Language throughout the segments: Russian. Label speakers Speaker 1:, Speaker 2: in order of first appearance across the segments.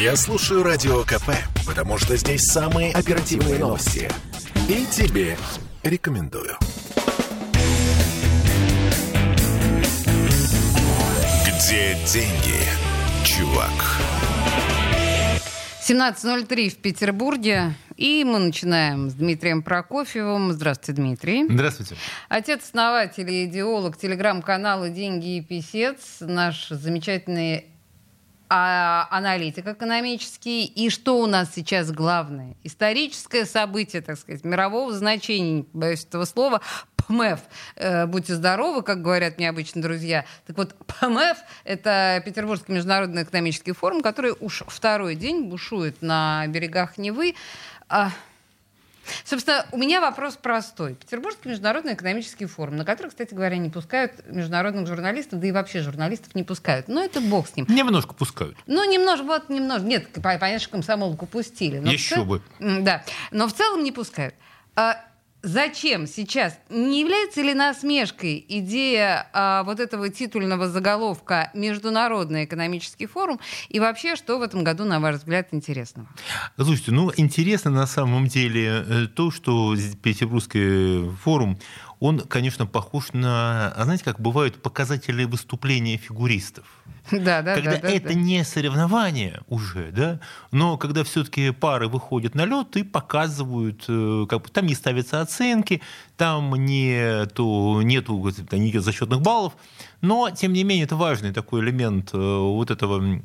Speaker 1: Я слушаю Радио КП, потому что здесь самые оперативные новости. И тебе рекомендую. Где деньги, чувак?
Speaker 2: 17.03 в Петербурге. И мы начинаем с Дмитрием Прокофьевым. Здравствуйте, Дмитрий.
Speaker 3: Здравствуйте.
Speaker 2: Отец-основатель и идеолог телеграм-канала «Деньги и писец», наш замечательный а, аналитик экономический. И что у нас сейчас главное? Историческое событие, так сказать, мирового значения, не боюсь этого слова, ПМФ. Э, будьте здоровы, как говорят мне обычно друзья. Так вот, ПМФ — это Петербургский международный экономический форум, который уж второй день бушует на берегах Невы. А, Собственно, у меня вопрос простой. Петербургский международный экономический форум, на который, кстати говоря, не пускают международных журналистов, да и вообще журналистов не пускают. Но это бог с ним.
Speaker 3: Немножко пускают.
Speaker 2: Ну, немножко, вот немножко. Нет, понятно, что комсомолку пустили.
Speaker 3: Но Еще цел... бы.
Speaker 2: Да. Но в целом не пускают. Зачем сейчас? Не является ли насмешкой идея а, вот этого титульного заголовка «Международный экономический форум» и вообще, что в этом году, на ваш взгляд, интересного?
Speaker 3: Слушайте, ну, интересно на самом деле э, то, что Петербургский форум, он, конечно, похож на, а знаете, как бывают показатели выступления фигуристов.
Speaker 2: Да, да,
Speaker 3: когда
Speaker 2: да,
Speaker 3: это
Speaker 2: да.
Speaker 3: не соревнование уже, да, но когда все-таки пары выходят на лед и показывают, э, как бы там не ставятся оценки, там нету, нету никаких зачетных баллов, но тем не менее это важный такой элемент э, вот этого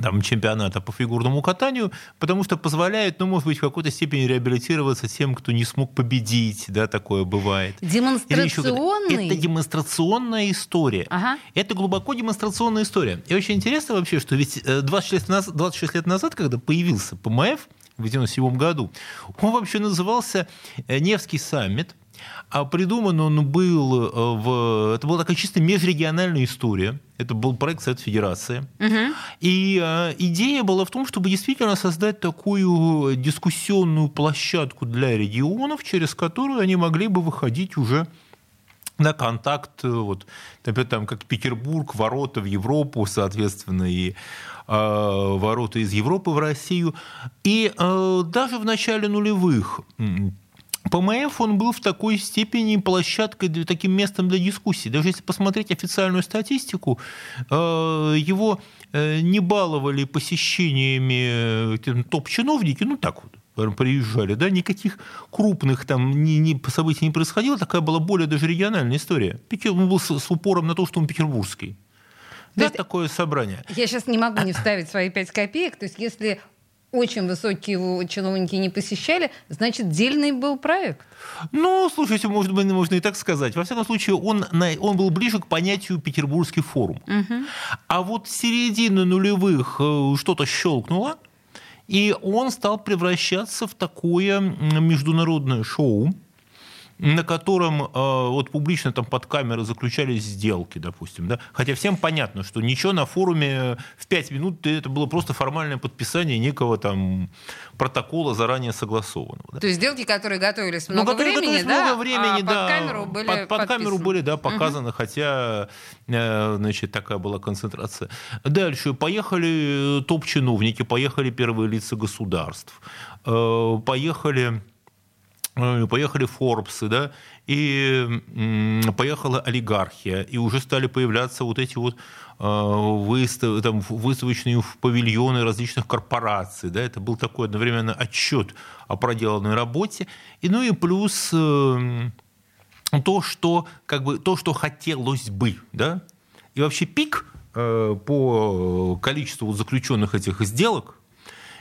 Speaker 3: там, чемпионата по фигурному катанию, потому что позволяет, ну, может быть, в какой-то степени реабилитироваться тем, кто не смог победить, да, такое бывает.
Speaker 2: Демонстрационный?
Speaker 3: Это демонстрационная история. Ага. Это глубоко демонстрационная история. И очень интересно вообще, что ведь 26 лет назад, 26 лет назад когда появился ПМФ, в 1997 году, он вообще назывался э, Невский саммит, а придуман он был э, в... Это была такая чисто межрегиональная история. Это был проект Совет Федерации. Угу. И э, идея была в том, чтобы действительно создать такую дискуссионную площадку для регионов, через которую они могли бы выходить уже на контакт, э, вот, например, там, как Петербург, ворота в Европу, соответственно, и э, ворота из Европы в Россию. И э, даже в начале нулевых ПМФ, он был в такой степени площадкой, для, таким местом для дискуссий. Даже если посмотреть официальную статистику, э, его э, не баловали посещениями э, топ-чиновники, ну так вот, приезжали, да, никаких крупных там ни, ни событий не происходило, такая была более даже региональная история. Он был с, с упором на то, что он петербургский. Да, есть, такое собрание.
Speaker 2: Я сейчас не могу не вставить свои пять копеек. То есть, если очень высокие чиновники не посещали, значит, дельный был проект.
Speaker 3: Ну, слушайте, может быть, можно и так сказать. Во всяком случае, он, он был ближе к понятию Петербургский форум. Угу. А вот середины нулевых э, что-то щелкнуло, и он стал превращаться в такое международное шоу, на котором э, вот публично там под камеры заключались сделки, допустим, да, хотя всем понятно, что ничего на форуме в 5 минут это было просто формальное подписание некого там протокола заранее согласованного. Да.
Speaker 2: То есть сделки, которые готовились ну, много ну, которые времени,
Speaker 3: готовились
Speaker 2: да?
Speaker 3: много времени, а
Speaker 2: да. Под камеру были
Speaker 3: под, под камеру были, да, показаны, угу. хотя, э, значит, такая была концентрация. Дальше поехали топ-чиновники, поехали первые лица государств, э, поехали Э, поехали Форбсы, да, и поехала олигархия, и уже стали появляться вот эти вот э, выстав, там, выставочные павильоны различных корпораций, да, это был такой одновременно отчет о проделанной работе, и ну и плюс э, то, что, как бы, то, что хотелось бы, да, и вообще пик по количеству заключенных этих сделок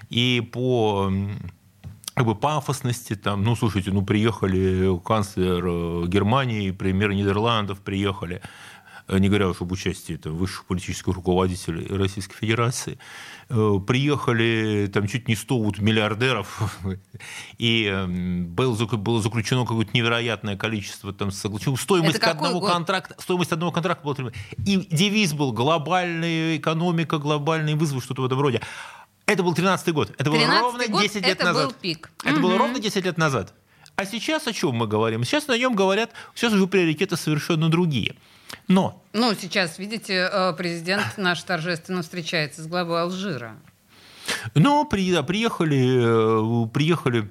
Speaker 3: и по как бы пафосности, там, ну, слушайте, ну, приехали канцлер э, Германии, премьер Нидерландов приехали, э, не говоря уж об участии это, высших политических руководителей Российской Федерации, э, приехали там чуть не 100 вот миллиардеров, и было, было заключено какое-то невероятное количество там соглашений. Стоимость одного год? контракта, стоимость одного контракта была... И девиз был глобальная экономика, глобальный вызов, что-то в этом роде. Это был 13-й год. Это было ровно 10 лет
Speaker 2: это
Speaker 3: назад.
Speaker 2: Был пик.
Speaker 3: Это угу. было ровно 10 лет назад. А сейчас о чем мы говорим? Сейчас на нем говорят, сейчас уже приоритеты совершенно другие. Но...
Speaker 2: Ну, сейчас, видите, э, президент наш торжественно встречается с главой Алжира.
Speaker 3: Но при, да, приехали, приехали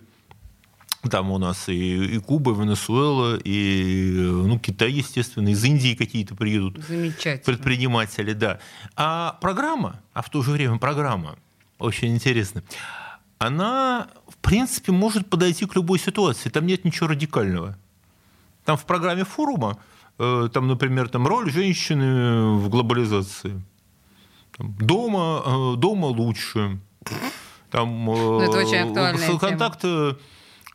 Speaker 3: там у нас и, и Куба, и Венесуэла, и ну, Китай, естественно, из Индии какие-то приедут предприниматели, да. А программа, а в то же время программа, очень интересная, она, в принципе, может подойти к любой ситуации. Там нет ничего радикального. Там в программе форума, э, там, например, там роль женщины в глобализации. Дома, э, дома лучше. Там,
Speaker 2: ну, это очень актуальная
Speaker 3: контакт
Speaker 2: тема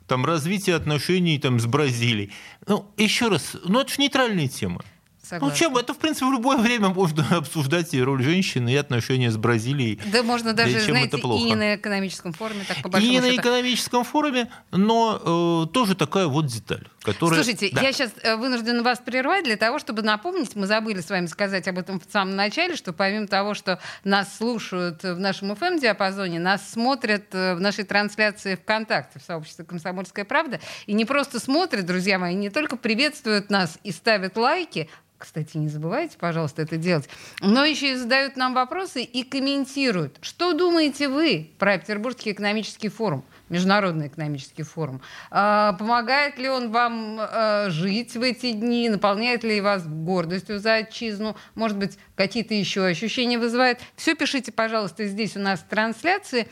Speaker 3: там, развитие отношений там, с Бразилией. Ну, еще раз, ну это же нейтральная тема. Согласна. Ну, чем? Это, в принципе, в любое время можно обсуждать и роль женщины, и отношения с Бразилией.
Speaker 2: Да, можно даже, да, знаете, и не на экономическом форуме, так по
Speaker 3: И счету. на экономическом форуме, но э, тоже такая вот деталь. Которая...
Speaker 2: Слушайте, да. я сейчас э, вынужден вас прервать для того, чтобы напомнить, мы забыли с вами сказать об этом в самом начале, что помимо того, что нас слушают в нашем FM-диапазоне, нас смотрят э, в нашей трансляции ВКонтакте, в сообществе «Комсомольская правда», и не просто смотрят, друзья мои, не только приветствуют нас и ставят лайки, кстати, не забывайте, пожалуйста, это делать. Но еще и задают нам вопросы и комментируют. Что думаете вы про Петербургский экономический форум? Международный экономический форум. А, помогает ли он вам а, жить в эти дни? Наполняет ли вас гордостью за отчизну? Может быть, какие-то еще ощущения вызывает? Все пишите, пожалуйста, здесь у нас трансляции.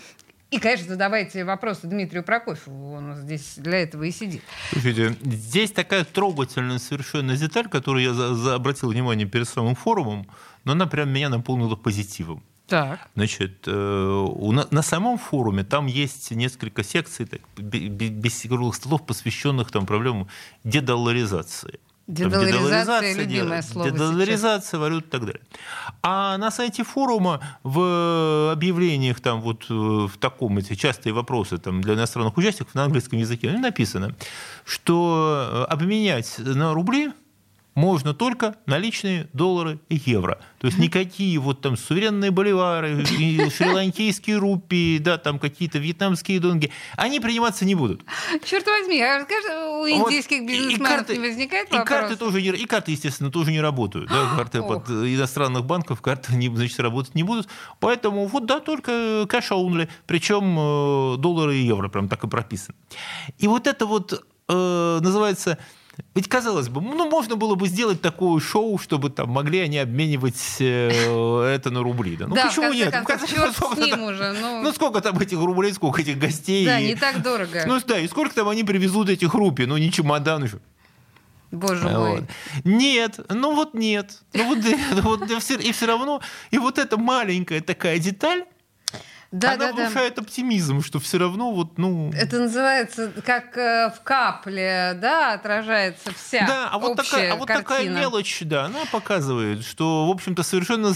Speaker 2: И, конечно, задавайте вопросы Дмитрию Прокофьеву, он здесь для этого и сидит.
Speaker 3: Слушайте, здесь такая трогательная совершенно деталь, которую я за, за, обратил внимание перед самым форумом, но она прям меня наполнила позитивом.
Speaker 2: Так.
Speaker 3: Значит, э, у, на, на самом форуме там есть несколько секций, так, без круглых столов, посвященных там проблемам дедоларизации.
Speaker 2: Дедоларизация, любимое слово
Speaker 3: Дедоларизация валют и так далее. А на сайте форума в объявлениях там вот э, в таком эти частые вопросы там для иностранных участников на английском языке написано, что э, обменять на рубли можно только наличные доллары и евро. То есть никакие вот там суверенные боливары, шри-ланкийские рупии, да, там какие-то вьетнамские донги, они приниматься не будут.
Speaker 2: Черт возьми, а расскажи, у индийских вот, бизнесменов карты, не возникает
Speaker 3: вопрос? И карты, тоже не, и карты, естественно, тоже не работают. Да, карты под иностранных банков, карты, не, значит, работать не будут. Поэтому вот, да, только кэш only, причем э, доллары и евро, прям так и прописано. И вот это вот э, называется ведь, казалось бы, ну, можно было бы сделать такое шоу, чтобы там могли они обменивать э, это на рубли. Да, ну
Speaker 2: да,
Speaker 3: почему нет?
Speaker 2: Концов, ну, черт сколько, с ним уже.
Speaker 3: Ну... ну, сколько там этих рублей, сколько этих гостей.
Speaker 2: Да, не так дорого.
Speaker 3: Ну, да, и сколько там они привезут этих рупий? Ну, не чемодан еще.
Speaker 2: Боже вот. мой.
Speaker 3: Нет, ну вот нет. Ну вот, вот, и все равно, и вот эта маленькая такая деталь, да, она да, внушает да. оптимизм, что все равно вот, ну...
Speaker 2: Это называется, как э, в капле, да, отражается вся Да, а вот, такая, а вот
Speaker 3: такая мелочь, да, она показывает, что, в общем-то, совершенно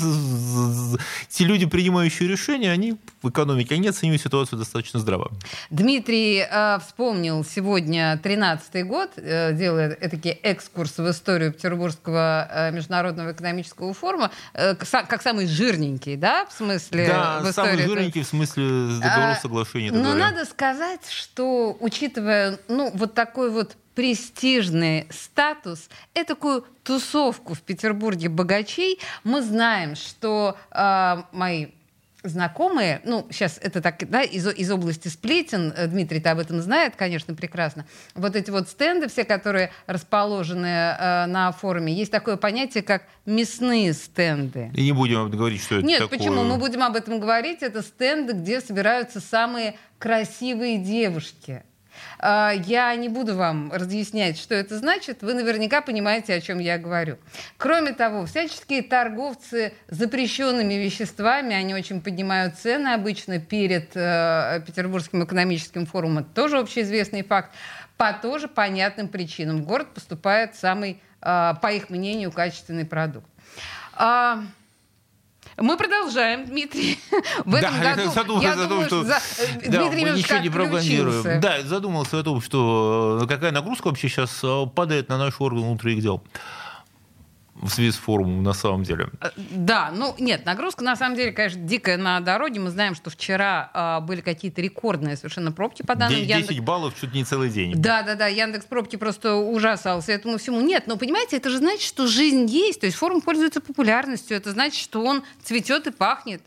Speaker 3: те люди, принимающие решения, они в экономике, они оценивают ситуацию достаточно здраво.
Speaker 2: Дмитрий э, вспомнил сегодня 13-й год, э, делая этакий экскурс в историю Петербургского э, международного экономического форума, э, как самый жирненький, да, в смысле?
Speaker 3: Да, в истории, самый жирненький в смысле договора а, соглашения.
Speaker 2: Но надо сказать, что учитывая ну, вот такой вот престижный статус, этакую тусовку в Петербурге богачей, мы знаем, что э, мои знакомые, ну, сейчас это так, да, из, из области сплетен, э, Дмитрий-то об этом знает, конечно, прекрасно. Вот эти вот стенды все, которые расположены э, на форуме, есть такое понятие, как мясные стенды.
Speaker 3: И не будем говорить, что это
Speaker 2: Нет,
Speaker 3: такое.
Speaker 2: почему? Мы будем об этом говорить. Это стенды, где собираются самые красивые девушки. А, я не буду вам разъяснять, что это значит. Вы наверняка понимаете, о чем я говорю. Кроме того, всяческие торговцы запрещенными веществами, они очень поднимают цены обычно перед э, Петербургским экономическим форумом. Это тоже общеизвестный факт. По тоже понятным причинам. В город поступает самый, э, по их мнению, качественный продукт. Мы продолжаем, Дмитрий. В этом да, году, задумался я думаю, том, что, за...
Speaker 3: Э, да, Дмитрий мы ничего не прогнозируем. Да, задумался о том, что э, какая нагрузка вообще сейчас э, падает на наш орган внутренних дел в связи с форумом на самом деле. Э,
Speaker 2: да, ну нет, нагрузка на самом деле, конечно, дикая на дороге. Мы знаем, что вчера э, были какие-то рекордные совершенно пробки по данным
Speaker 3: 10 Яндекс... баллов чуть не целый день.
Speaker 2: Да, да, да, Яндекс пробки просто ужасался этому всему. Нет, но понимаете, это же значит, что жизнь есть, то есть форум пользуется популярностью, это значит, что он цветет и пахнет.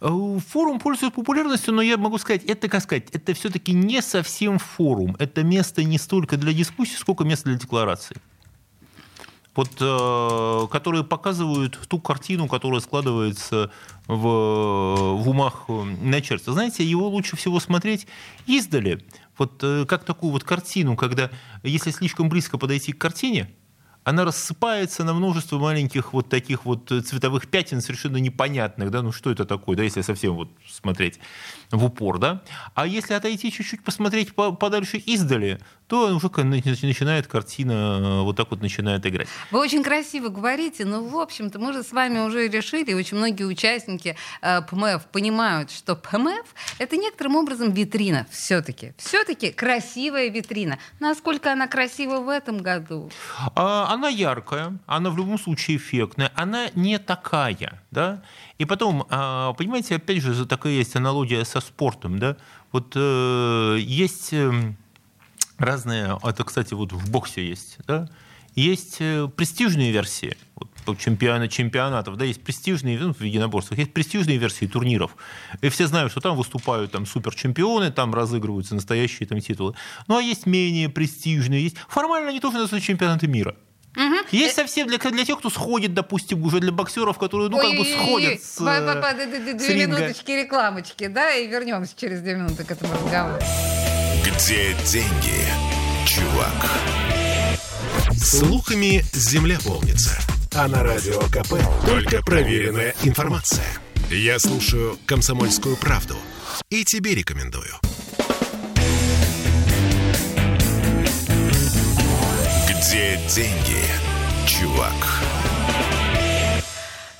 Speaker 3: Э, форум пользуется популярностью, но я могу сказать, это, как сказать, это все-таки не совсем форум. Это место не столько для дискуссий, сколько место для деклараций вот, э, которые показывают ту картину, которая складывается в, в умах начальства. Знаете, его лучше всего смотреть издали, вот э, как такую вот картину, когда если слишком близко подойти к картине, она рассыпается на множество маленьких вот таких вот цветовых пятен, совершенно непонятных, да, ну что это такое, да, если совсем вот смотреть в упор, да. А если отойти чуть-чуть, посмотреть подальше издали, то уже начинает картина э, вот так вот начинает играть.
Speaker 2: Вы очень красиво говорите, но, в общем-то, мы же с вами уже решили, очень многие участники э, ПМФ понимают, что ПМФ — это некоторым образом витрина все-таки. Все-таки красивая витрина. Насколько она красива в этом году?
Speaker 3: А, она яркая, она в любом случае эффектная, она не такая, да. И потом, а, понимаете, опять же, такая есть аналогия со спортом, да. Вот э, есть эм, разные, это, кстати, вот в боксе есть, да, есть э, престижные версии вот, чемпиона, чемпионатов, да, есть престижные, ну, в единоборствах, есть престижные версии турниров. И все знают, что там выступают там суперчемпионы, там разыгрываются настоящие там титулы. Ну, а есть менее престижные, есть... Формально они тоже называются чемпионаты мира. Угу. Есть совсем для, для тех, кто сходит, допустим, уже для боксеров, которые, ну, как бы сходят с,
Speaker 2: Две минуточки рекламочки, да, и вернемся через две минуты к этому разговору.
Speaker 1: Где деньги, чувак? Слухами земля полнится. А на радио КП только проверенная информация. Я слушаю «Комсомольскую правду» и тебе рекомендую. Где деньги, чувак?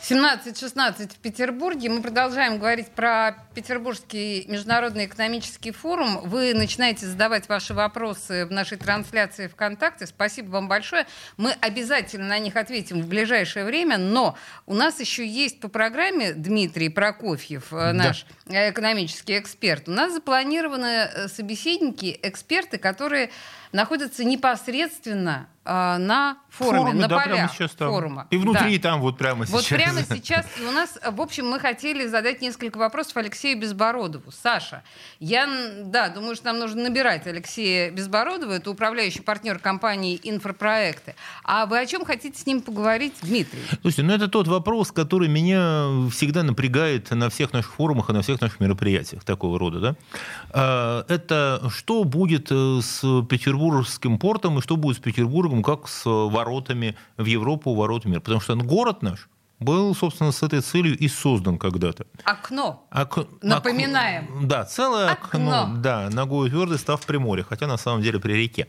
Speaker 2: 17-16 в Петербурге. Мы продолжаем говорить про Петербургский международный экономический форум. Вы начинаете задавать ваши вопросы в нашей трансляции ВКонтакте. Спасибо вам большое. Мы обязательно на них ответим в ближайшее время, но у нас еще есть по программе Дмитрий Прокофьев, э, наш да. экономический эксперт. У нас запланированы э, собеседники, эксперты, которые находятся непосредственно э, на форуме, форуме на да, полях форума.
Speaker 3: И внутри да. там вот прямо сейчас.
Speaker 2: Вот прямо сейчас. И у нас, в общем, мы хотели задать несколько вопросов Алексею Безбородову. Саша, я, да, думаю, что нам нужно набирать Алексея Безбородова, это управляющий партнер компании «Инфопроекты». А вы о чем хотите с ним поговорить, Дмитрий?
Speaker 3: Слушайте, ну это тот вопрос, который меня всегда напрягает на всех наших форумах и на всех наших мероприятиях такого рода. Да? А, это что будет э, с Петербургом Петербургским портом и что будет с Петербургом, как с воротами в Европу, ворот в мир. Потому что город наш был, собственно, с этой целью и создан когда-то.
Speaker 2: Окно. Ок... Напоминаем.
Speaker 3: Ок... Да, целое окно. окно. Да, ногой твердый став при море, хотя на самом деле при реке.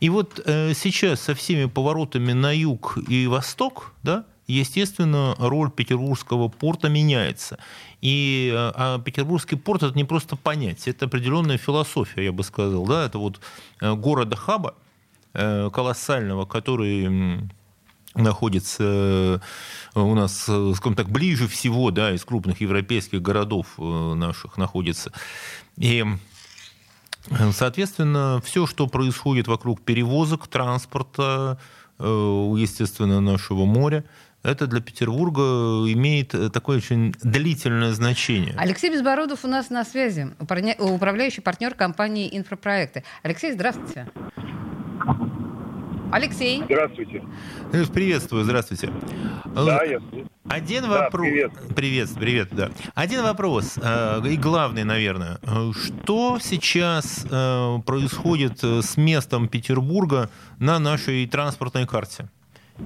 Speaker 3: И вот э, сейчас со всеми поворотами на юг и восток, да, естественно, роль петербургского порта меняется. И э, а Петербургский порт это не просто понятие, это определенная философия, я бы сказал. Да? Это вот э, города-хаба э, колоссального, который находится у нас, скажем так, ближе всего да, из крупных европейских городов наших находится. И Соответственно, все, что происходит вокруг перевозок, транспорта, естественно, нашего моря, это для Петербурга имеет э, такое очень длительное значение.
Speaker 2: Алексей Безбородов у нас на связи, управляющий партнер компании «Инфопроекты». Алексей, здравствуйте. Алексей.
Speaker 4: Здравствуйте.
Speaker 3: Э, приветствую, здравствуйте.
Speaker 4: Да, я
Speaker 3: Один да, вопрос. Привет. Привет, привет, да. Один вопрос, э, и главный, наверное. Что сейчас происходит с местом Петербурга на нашей транспортной карте?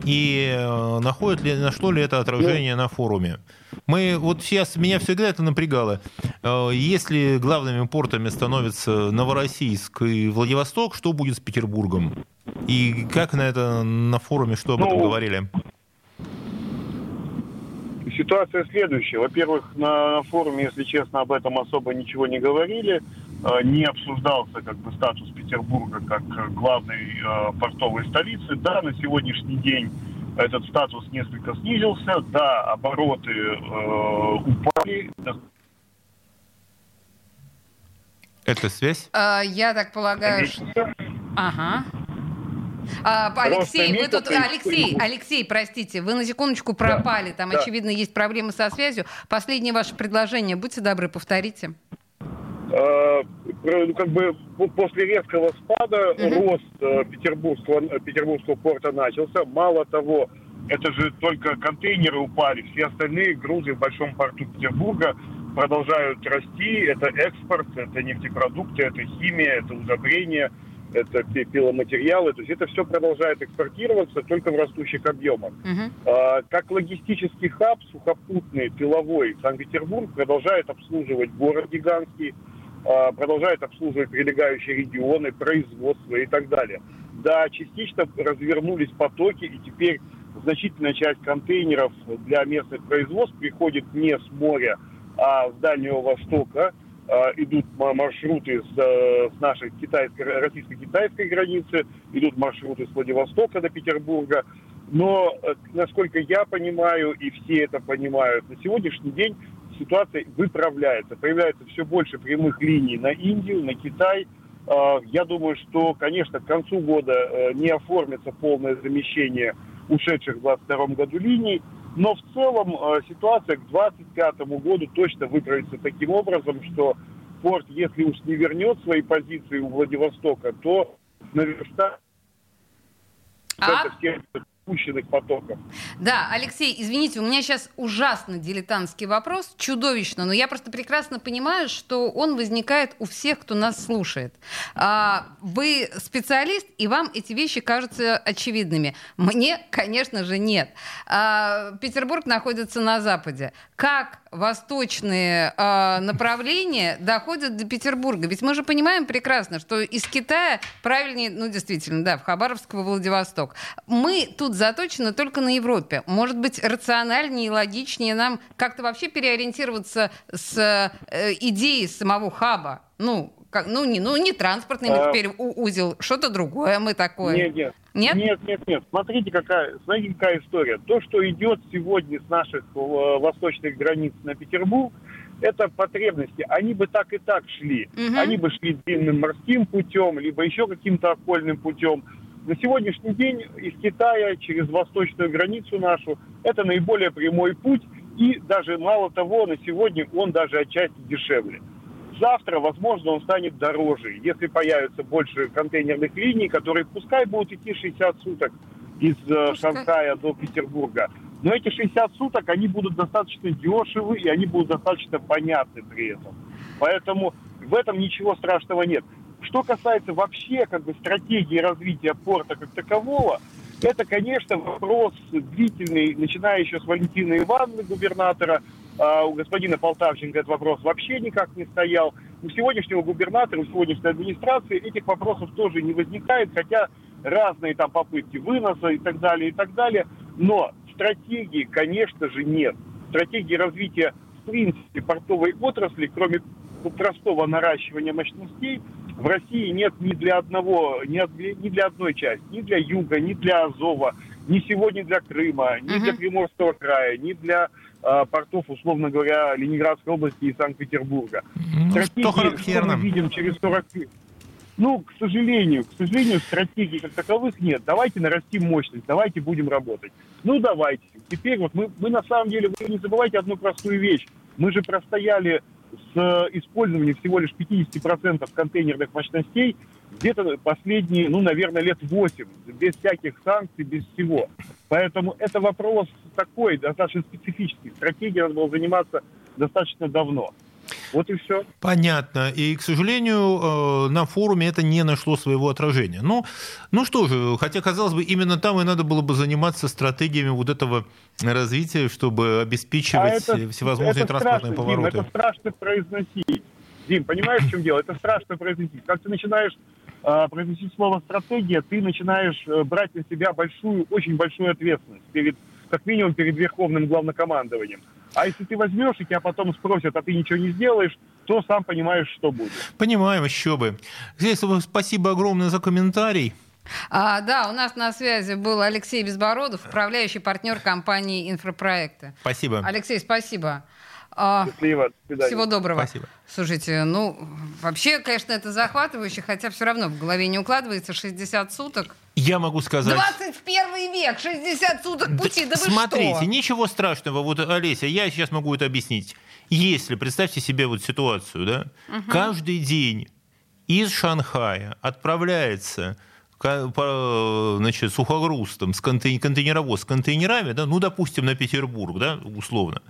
Speaker 3: И э, находит ли, нашло ли это отражение на форуме. Мы, вот сейчас меня всегда это напрягало. Э, если главными портами становятся Новороссийск и Владивосток, что будет с Петербургом? И как на это на форуме, что об этом ну, говорили?
Speaker 4: Ситуация следующая. Во-первых, на, на форуме, если честно, об этом особо ничего не говорили. Э, не обсуждался как бы статус Петербурга как главной э, портовой столицы. Да, на сегодняшний день этот статус несколько снизился. Да, обороты э, упали.
Speaker 3: Это связь?
Speaker 2: А, я так полагаю, что... Ага. А, Алексей, вы тут, Алексей, Алексей, простите, вы на секундочку пропали, там, да. очевидно, есть проблемы со связью. Последнее ваше предложение, будьте добры, повторите.
Speaker 4: Э, как бы после резкого спада угу. рост э, петербургского, петербургского порта начался. Мало того, это же только контейнеры упали, все остальные грузы в большом порту Петербурга продолжают расти. Это экспорт, это нефтепродукты, это химия, это удобрение, это пиломатериалы. То есть это все продолжает экспортироваться только в растущих объемах. Uh-huh. А, как логистический хаб сухопутный, тыловой, Санкт-Петербург продолжает обслуживать город гигантский, а, продолжает обслуживать прилегающие регионы, производство и так далее. Да, частично развернулись потоки, и теперь значительная часть контейнеров для местных производств приходит не с моря, а с Дальнего Востока. А, идут маршруты с, э, с нашей китайской, российско-китайской границы, идут маршруты с Владивостока до Петербурга. Но, э, насколько я понимаю, и все это понимают, на сегодняшний день ситуация выправляется. Появляется все больше прямых линий на Индию, на Китай. Я думаю, что, конечно, к концу года э, не оформится полное замещение ушедших в 2022 году линий, но в целом э, ситуация к 2025 году точно выправится таким образом, что порт, если уж не вернет свои позиции у Владивостока, то наверстает
Speaker 2: а?
Speaker 4: всех запущенных потоков.
Speaker 2: Да, Алексей, извините, у меня сейчас ужасно дилетантский вопрос, чудовищно, но я просто прекрасно понимаю, что он возникает у всех, кто нас слушает. А, вы специалист, и вам эти вещи кажутся очевидными. Мне, конечно же, нет. А, Петербург находится на Западе. Как восточные э, направления доходят до Петербурга. Ведь мы же понимаем прекрасно, что из Китая правильнее, ну действительно, да, в Хабаровск, во Владивосток. Мы тут заточены только на Европе. Может быть, рациональнее и логичнее нам как-то вообще переориентироваться с э, идеей самого хаба. Ну, как, ну, не, ну, не транспортный а... теперь узел, что-то другое мы такое.
Speaker 4: Нет, нет. Нет? Нет, нет, нет. Смотрите, какая, смотрите, какая история. То, что идет сегодня с наших э, восточных границ на Петербург, это потребности. Они бы так и так шли. Угу. Они бы шли длинным морским путем, либо еще каким-то окольным путем. На сегодняшний день из Китая через восточную границу нашу это наиболее прямой путь. И даже мало того, на сегодня он даже отчасти дешевле. Завтра, возможно, он станет дороже, если появится больше контейнерных линий, которые пускай будут идти 60 суток из э, пускай. Шанхая до Петербурга. Но эти 60 суток, они будут достаточно дешевы, и они будут достаточно понятны при этом. Поэтому в этом ничего страшного нет. Что касается вообще как бы стратегии развития порта как такового, это, конечно, вопрос длительный, начиная еще с Валентины Ивановны, губернатора, у господина Полтавченко этот вопрос вообще никак не стоял. У сегодняшнего губернатора, у сегодняшней администрации этих вопросов тоже не возникает, хотя разные там попытки выноса и так далее, и так далее. Но стратегии, конечно же, нет. Стратегии развития, в принципе, портовой отрасли, кроме простого наращивания мощностей, в России нет ни для одного, ни, ни для одной части, ни для Юга, ни для Азова, ни сегодня для Крыма, ни uh-huh. для Приморского края, ни для портов, условно говоря, Ленинградской области и Санкт-Петербурга.
Speaker 3: Ну, Стратегии, что характерно.
Speaker 4: мы видим через 40... Ну, к сожалению, к сожалению, стратегий как таковых нет. Давайте нарастим мощность, давайте будем работать. Ну, давайте. Теперь вот мы, мы на самом деле, вы не забывайте одну простую вещь. Мы же простояли с использованием всего лишь 50% контейнерных мощностей где-то последние, ну, наверное, лет 8, без всяких санкций, без всего. Поэтому это вопрос такой, достаточно специфический. Стратегией надо было заниматься достаточно давно. Вот и все.
Speaker 3: Понятно. И, к сожалению, э, на форуме это не нашло своего отражения. Ну, ну что же, хотя, казалось бы, именно там и надо было бы заниматься стратегиями вот этого развития, чтобы обеспечивать а это, всевозможные это транспортные страшно, повороты.
Speaker 4: Дим, это страшно произносить. Дим, понимаешь, в чем дело? Это страшно произносить. Как ты начинаешь э, произносить слово «стратегия», ты начинаешь э, брать на себя большую, очень большую ответственность перед, как минимум, перед верховным главнокомандованием. А если ты возьмешь, и тебя потом спросят, а ты ничего не сделаешь, то сам понимаешь, что будет.
Speaker 3: Понимаем, еще бы. Здесь спасибо огромное за комментарий.
Speaker 2: А, да, у нас на связи был Алексей Безбородов, управляющий партнер компании «Инфропроекты».
Speaker 3: Спасибо.
Speaker 2: Алексей, спасибо.
Speaker 4: А, Счастливо. До
Speaker 2: Всего доброго.
Speaker 3: Спасибо.
Speaker 2: Слушайте, ну, вообще, конечно, это захватывающе, хотя все равно в голове не укладывается 60 суток.
Speaker 3: Я могу сказать...
Speaker 2: 21 век, 60 суток пути, да, да вы
Speaker 3: Смотрите,
Speaker 2: что?
Speaker 3: ничего страшного. Вот, Олеся, я сейчас могу это объяснить. Если, представьте себе вот ситуацию, да, угу. каждый день из Шанхая отправляется значит, сухогруз, там, с контейнеровоз с контейнерами, да, ну, допустим, на Петербург, да, условно,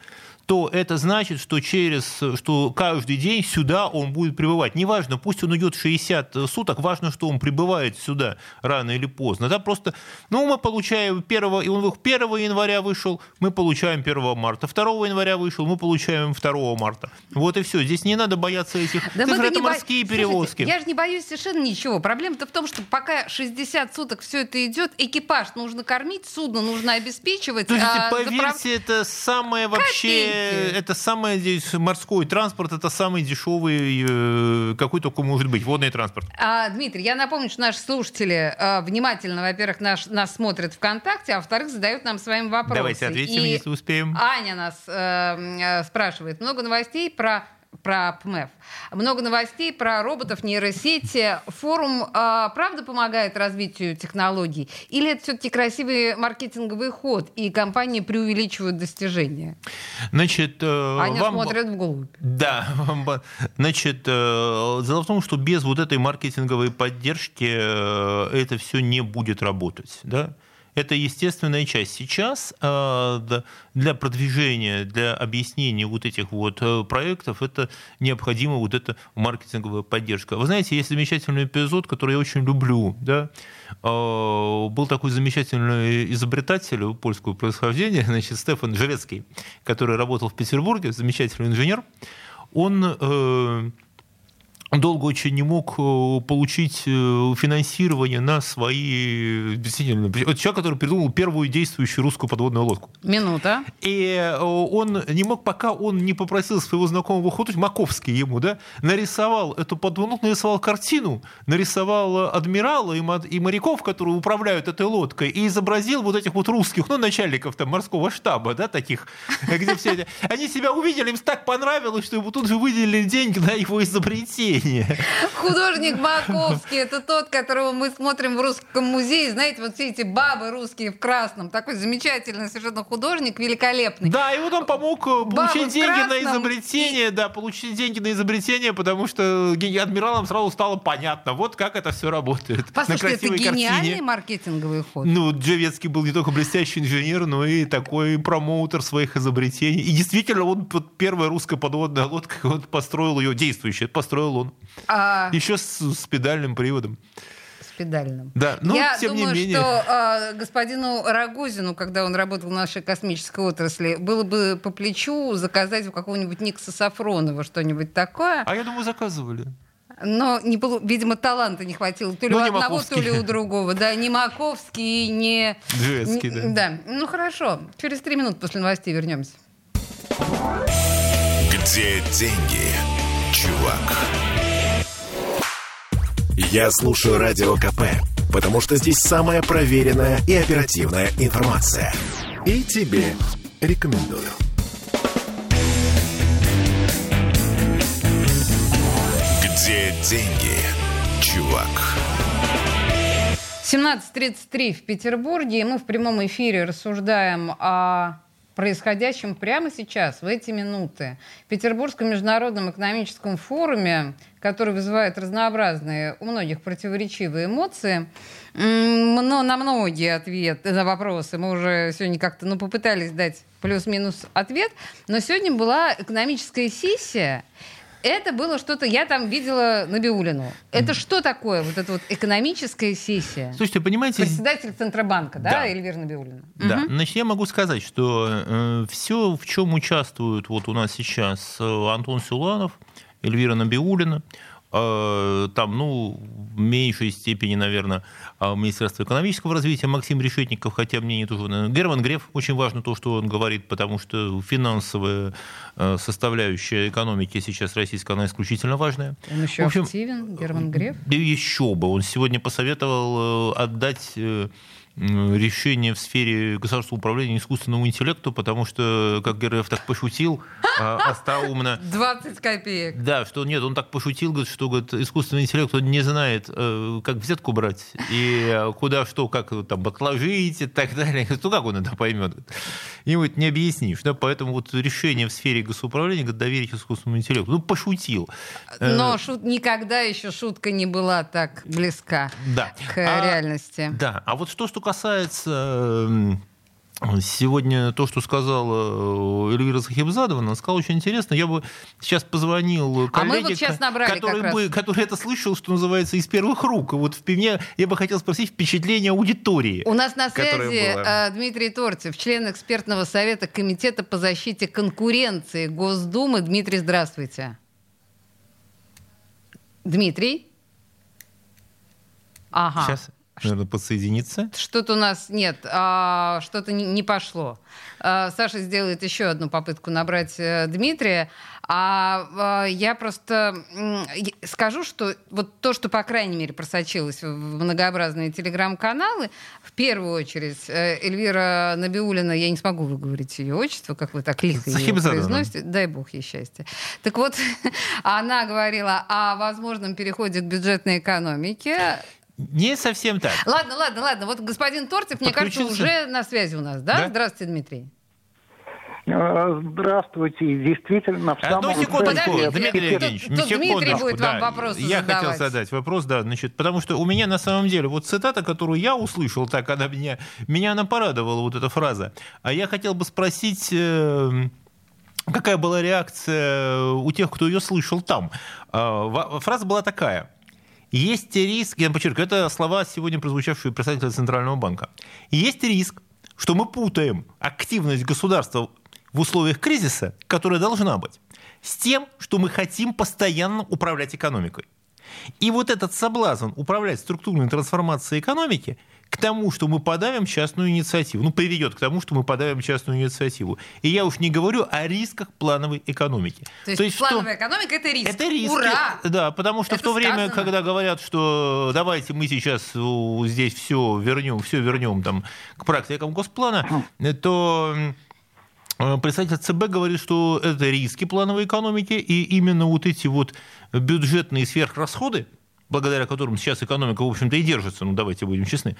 Speaker 3: то это значит, что через, что каждый день сюда он будет прибывать. Неважно, пусть он идет 60 суток, важно, что он прибывает сюда рано или поздно. Да, просто, ну, мы получаем 1, и он 1 января вышел, мы получаем 1 марта. 2 января вышел, мы получаем 2 марта. Вот и все. Здесь не надо бояться этих
Speaker 2: да
Speaker 3: цифр, это морские
Speaker 2: бо...
Speaker 3: перевозки.
Speaker 2: Слушайте, я же не боюсь совершенно ничего. Проблема-то в том, что пока 60 суток все это идет, экипаж нужно кормить, судно нужно обеспечивать.
Speaker 3: Слушайте, а, поверьте, заправ... это самое вообще это самое здесь морской транспорт, это самый дешевый, э, какой только может быть, водный транспорт.
Speaker 2: А, Дмитрий, я напомню, что наши слушатели а, внимательно, во-первых, наш, нас смотрят ВКонтакте, а во-вторых, задают нам своим вопросы.
Speaker 3: Давайте ответим, И если успеем.
Speaker 2: Аня нас э, э, спрашивает. Много новостей про про ПМЭФ. Много новостей про роботов, нейросети. Форум э, правда помогает развитию технологий? Или это все-таки красивый маркетинговый ход, и компании преувеличивают достижения?
Speaker 3: Значит,
Speaker 2: э, Они вам... смотрят вглубь.
Speaker 3: Да. Значит, э, дело в том, что без вот этой маркетинговой поддержки э, это все не будет работать. Да? Это естественная часть. Сейчас э, для продвижения, для объяснения вот этих вот э, проектов это необходима вот эта маркетинговая поддержка. Вы знаете, есть замечательный эпизод, который я очень люблю. Да? Э, был такой замечательный изобретатель польского происхождения, значит, Стефан Жрецкий, который работал в Петербурге, замечательный инженер. Он долго очень не мог э, получить э, финансирование на свои... Это человек, который придумал первую действующую русскую подводную лодку.
Speaker 2: Минута.
Speaker 3: И э, он не мог, пока он не попросил своего знакомого художника, Маковский ему, да, нарисовал эту подводную, лодку, нарисовал картину, нарисовал адмирала и моряков, которые управляют этой лодкой, и изобразил вот этих вот русских, ну, начальников там морского штаба, да, таких, где все это... Они себя увидели, им так понравилось, что ему тут же выделили деньги на его изобретение зрения.
Speaker 2: Художник Маковский, это тот, которого мы смотрим в Русском музее. Знаете, вот все эти бабы русские в красном. Такой замечательный совершенно художник, великолепный.
Speaker 3: Да, и вот он помог э, получить деньги на изобретение, и... да, получить деньги на изобретение, потому что адмиралам сразу стало понятно, вот как это все работает.
Speaker 2: Послушайте, это гениальный картине. маркетинговый ход.
Speaker 3: Ну, Джавецкий был не только блестящий инженер, но и такой промоутер своих изобретений. И действительно, он вот первая русская подводная лодка, он построил ее действующая, построил он. А... Еще с, с педальным приводом
Speaker 2: с педальным.
Speaker 3: Да, но
Speaker 2: Я
Speaker 3: тем
Speaker 2: думаю,
Speaker 3: не менее...
Speaker 2: что э, господину Рогозину, когда он работал в нашей космической отрасли, было бы по плечу заказать у какого-нибудь Никса Сафронова что-нибудь такое.
Speaker 3: А я думаю, заказывали.
Speaker 2: Но, не, видимо, таланта не хватило. То ли ну, у одного, Маковский. то ли у другого. Да, не Маковский, не...
Speaker 3: Дверский, да.
Speaker 2: Да. Ну, хорошо. Через три минуты после новостей вернемся.
Speaker 1: Где деньги, чувак? Я слушаю Радио КП, потому что здесь самая проверенная и оперативная информация. И тебе рекомендую. Где деньги, чувак?
Speaker 2: 17.33 в Петербурге, и мы в прямом эфире рассуждаем о происходящем прямо сейчас, в эти минуты. В Петербургском международном экономическом форуме, который вызывает разнообразные, у многих противоречивые эмоции, но на многие ответы, на вопросы мы уже сегодня как-то ну, попытались дать плюс-минус ответ, но сегодня была экономическая сессия, это было что-то, я там видела Набиулину. Это mm. что такое, вот эта вот экономическая сессия?
Speaker 3: Слушайте, понимаете...
Speaker 2: Председатель Центробанка, да, да. Эльвира Набиулина?
Speaker 3: Да, угу. значит, я могу сказать, что э, все, в чем участвуют вот у нас сейчас э, Антон Силанов, Эльвира Набиулина, там, ну, в меньшей степени, наверное, а Министерства экономического развития Максим Решетников, хотя мнение тоже... Герман Греф, очень важно то, что он говорит, потому что финансовая э, составляющая экономики сейчас российская, она исключительно важная.
Speaker 2: Он еще в общем, активен, Герман Греф?
Speaker 3: Да еще бы. Он сегодня посоветовал э, отдать э, решение в сфере государственного управления искусственному интеллекту, потому что, как Героев так пошутил, а, остроумно...
Speaker 2: 20 копеек.
Speaker 3: Да, что нет, он так пошутил, говорит, что говорит, искусственный интеллект он не знает, э, как взятку брать, и э, куда что, как там отложить и так далее. Ну, как он это поймет? Ему это не объяснишь. Да? Поэтому вот решение в сфере госуправления говорит, доверить искусственному интеллекту. Ну, пошутил.
Speaker 2: Но шут, никогда еще шутка не была так близка да. к а, реальности.
Speaker 3: Да, а вот что, что касается Сегодня то, что сказала э, Эльвира Захибзадова, она сказала очень интересно. Я бы сейчас позвонил коллеге, а мы вот сейчас который, бы, который это слышал, что называется, из первых рук. Вот в меня я бы хотел спросить впечатление аудитории.
Speaker 2: У нас на связи была. Э, Дмитрий Торцев, член экспертного совета Комитета по защите конкуренции Госдумы. Дмитрий, здравствуйте. Дмитрий?
Speaker 3: Ага. Сейчас. Надо подсоединиться.
Speaker 2: Что-то у нас нет, а, что-то не, не пошло. А, Саша сделает еще одну попытку набрать а, Дмитрия. А, а я просто скажу, что вот то, что, по крайней мере, просочилось в многообразные телеграм-каналы, в первую очередь э, Эльвира Набиулина, я не смогу выговорить ее отчество, как вы так лихо ее произносите. Дай бог ей счастья. Так вот, она говорила о возможном переходе к бюджетной экономике.
Speaker 3: Не совсем так.
Speaker 2: Ладно, ладно, ладно. Вот господин Тортев, мне кажется, уже на связи у нас, да? да? Здравствуйте, Дмитрий.
Speaker 5: Э, здравствуйте. Действительно, в
Speaker 3: Одну секундочку, Дмитрий Евгеньевич,
Speaker 2: тут, тут Дмитрий будет да. вам вопрос
Speaker 3: Я задавать. хотел задать вопрос, да, значит, потому что у меня на самом деле вот цитата, которую я услышал, так она меня, меня она порадовала, вот эта фраза. А я хотел бы спросить... Э, какая была реакция у тех, кто ее слышал там? Э, фраза была такая. Есть риск, я подчеркиваю, это слова сегодня прозвучавшие представителя Центрального банка. Есть риск, что мы путаем активность государства в условиях кризиса, которая должна быть, с тем, что мы хотим постоянно управлять экономикой. И вот этот соблазн управлять структурной трансформацией экономики – к тому, что мы подавим частную инициативу. Ну, приведет к тому, что мы подавим частную инициативу. И я уж не говорю о рисках плановой экономики.
Speaker 2: То есть, То есть плановая что... экономика – это риск.
Speaker 3: Это риск.
Speaker 2: Ура!
Speaker 3: Да, потому что это в то сказано. время, когда говорят, что давайте мы сейчас здесь все вернем, все вернем там, к практикам госплана, то э, представитель ЦБ говорит, что это риски плановой экономики, и именно вот эти вот бюджетные сверхрасходы, благодаря которым сейчас экономика, в общем-то, и держится, ну давайте будем честны,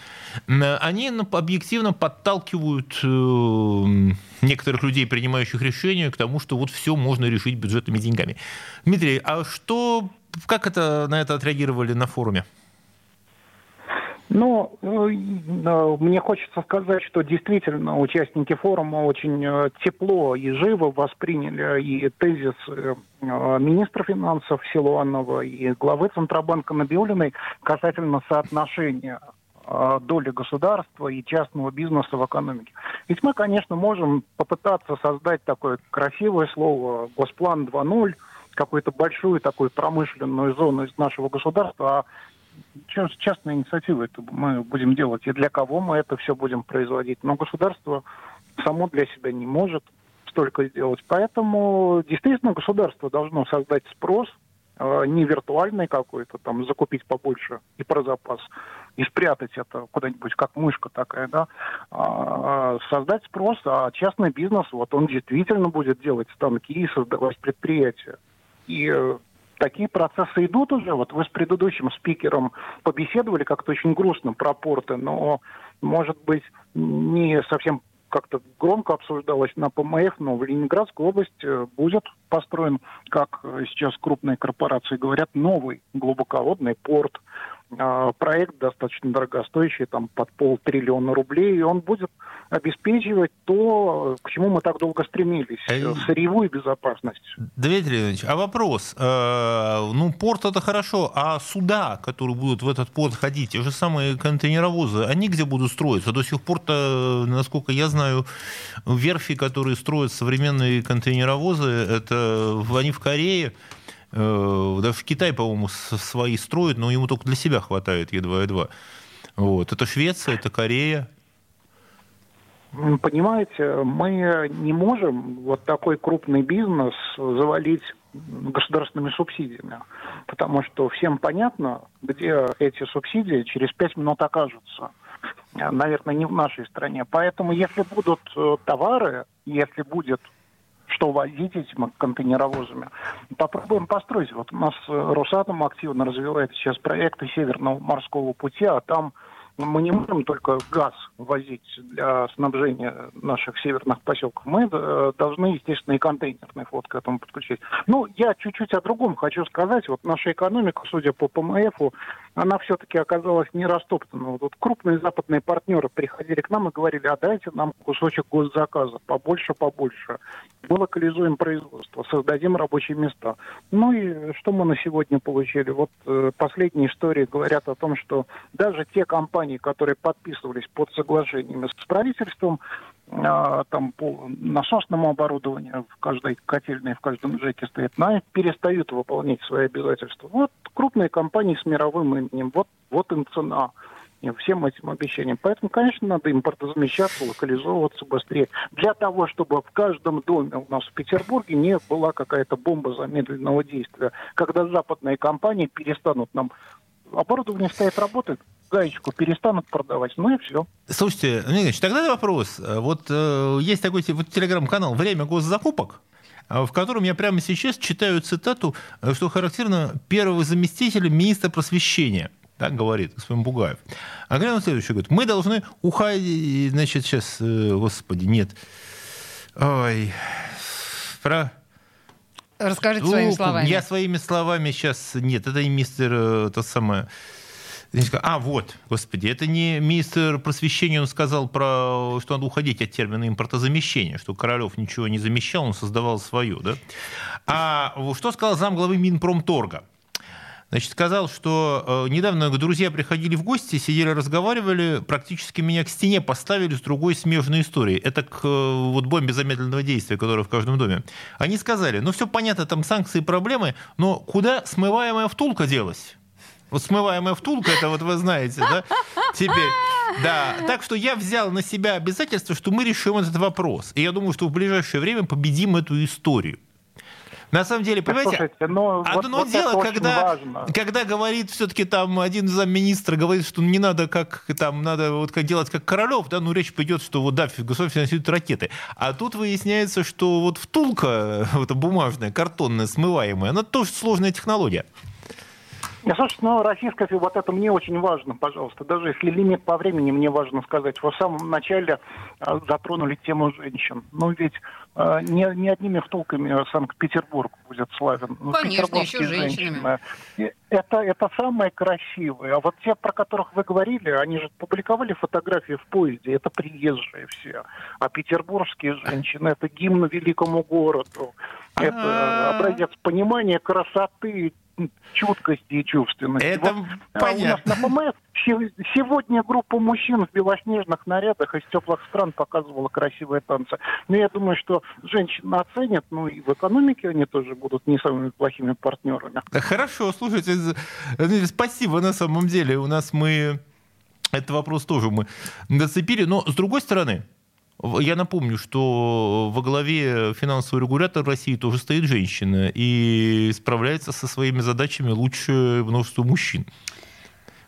Speaker 3: они объективно подталкивают э, некоторых людей, принимающих решения, к тому, что вот все можно решить бюджетными деньгами. Дмитрий, а что, как это, на это отреагировали на форуме?
Speaker 5: Ну, мне хочется сказать, что действительно участники форума очень э, тепло и живо восприняли и тезис министра финансов Силуанова и главы Центробанка Набиулиной касательно соотношения доли государства и частного бизнеса в экономике. Ведь мы, конечно, можем попытаться создать такое красивое слово «Госплан 2.0», какую-то большую такую промышленную зону из нашего государства, а частная инициатива это мы будем делать, и для кого мы это все будем производить. Но государство само для себя не может столько сделать. Поэтому действительно государство должно создать спрос, э, не виртуальный какой-то, там, закупить побольше и про запас, и спрятать это куда-нибудь, как мышка такая, да, а, создать спрос, а частный бизнес, вот он действительно будет делать станки и создавать предприятия. И э, такие процессы идут уже. Вот вы с предыдущим спикером побеседовали как-то очень грустно про порты, но, может быть, не совсем как-то громко обсуждалось на ПМФ, но в Ленинградской области э, будет построен, как сейчас крупные корпорации говорят, новый глубоководный порт. А, проект достаточно дорогостоящий, там под полтриллиона рублей, и он будет обеспечивать то, к чему мы так долго стремились, а... сырьевую безопасность.
Speaker 3: Дмитрий Ильич, а вопрос, э, ну порт это хорошо, а суда, которые будут в этот порт ходить, те же самые контейнеровозы, они где будут строиться? До сих пор, насколько я знаю, верфи, которые строят современные контейнеровозы, это они в Корее, Э, даже в Китай, по-моему, свои строят, но ему только для себя хватает едва-едва. Вот. Это Швеция, это Корея.
Speaker 5: Понимаете, мы не можем вот такой крупный бизнес завалить государственными субсидиями, потому что всем понятно, где эти субсидии через пять минут окажутся. наверное, не в нашей стране. Поэтому, если будут э, товары, если будет что возить этими контейнеровозами. Попробуем построить. Вот у нас Росатом активно развивает сейчас проекты Северного морского пути, а там мы не можем только газ возить для снабжения наших северных поселков. Мы э, должны, естественно, и контейнерный флот к этому подключить. Ну, я чуть-чуть о другом хочу сказать. Вот наша экономика, судя по ПМФ, она все-таки оказалась не растоптана. Вот крупные западные партнеры приходили к нам и говорили, а дайте нам кусочек госзаказа, побольше, побольше. Мы локализуем производство, создадим рабочие места. Ну и что мы на сегодня получили? Вот э, последние истории говорят о том, что даже те компании, которые подписывались под соглашениями с правительством, а, там по насосному оборудованию в каждой котельной, в каждом ЖЭКе стоит, но перестают выполнять свои обязательства. Вот крупные компании с мировым именем, вот, вот им цена всем этим обещаниям. Поэтому, конечно, надо импортозамещаться, локализовываться быстрее. Для того, чтобы в каждом доме у нас в Петербурге не была какая-то бомба замедленного действия, когда западные компании перестанут нам оборудование стоит, работает, гаечку перестанут продавать, ну и все.
Speaker 3: Слушайте, Ильич, тогда вопрос. Вот э, есть такой вот телеграм-канал «Время госзакупок», в котором я прямо сейчас читаю цитату, э, что характерно первого заместителя министра просвещения. Так говорит господин Бугаев. А глянул следующее, говорит, мы должны уходить, значит, сейчас, э, господи, нет, ой, про...
Speaker 2: Расскажите своими словами.
Speaker 3: Я своими словами сейчас, нет, это не мистер, э, то самое, а, вот, господи, это не министр просвещения, он сказал про, что надо уходить от термина импортозамещения, что Королев ничего не замещал, он создавал свое, да? А что сказал замглавы Минпромторга? Значит, сказал, что э, недавно друзья приходили в гости, сидели, разговаривали, практически меня к стене поставили с другой смежной историей. Это к э, вот бомбе замедленного действия, которая в каждом доме. Они сказали, ну все понятно, там санкции, проблемы, но куда смываемая втулка делась? Вот смываемая втулка, это вот вы знаете, да, теперь. Да, так что я взял на себя обязательство, что мы решим этот вопрос. И я думаю, что в ближайшее время победим эту историю. На самом деле, понимаете, Слушайте, но одно вот, вот дело, когда, когда говорит все-таки там один замминистра говорит, что не надо как там надо вот как делать как Королев, да, ну речь пойдет, что вот да, государство финансирует ракеты, а тут выясняется, что вот втулка, вот бумажная, картонная, смываемая, она тоже сложная технология.
Speaker 5: Слушайте, ну, российская, вот это мне очень важно, пожалуйста. Даже если лимит по времени, мне важно сказать. Вы в самом начале э, затронули тему женщин. Ну, ведь э, не, не одними втулками Санкт-Петербург будет славен.
Speaker 2: Ну, Конечно, еще женщинами.
Speaker 5: Женщины. Это, это самое красивое. А вот те, про которых вы говорили, они же публиковали фотографии в поезде. Это приезжие все. А петербургские женщины, это гимн великому городу. Это образец понимания красоты, чуткости и чувственности.
Speaker 3: Это вот, понятно.
Speaker 5: А у нас на ПМС сегодня группа мужчин в белоснежных нарядах из теплых стран показывала красивые танцы. Но я думаю, что женщины оценят, ну и в экономике они тоже будут не самыми плохими партнерами.
Speaker 3: Хорошо, слушайте, спасибо на самом деле. У нас мы этот вопрос тоже мы нацепили. Но с другой стороны, я напомню, что во главе финансового регулятора России тоже стоит женщина и справляется со своими задачами лучше множества мужчин.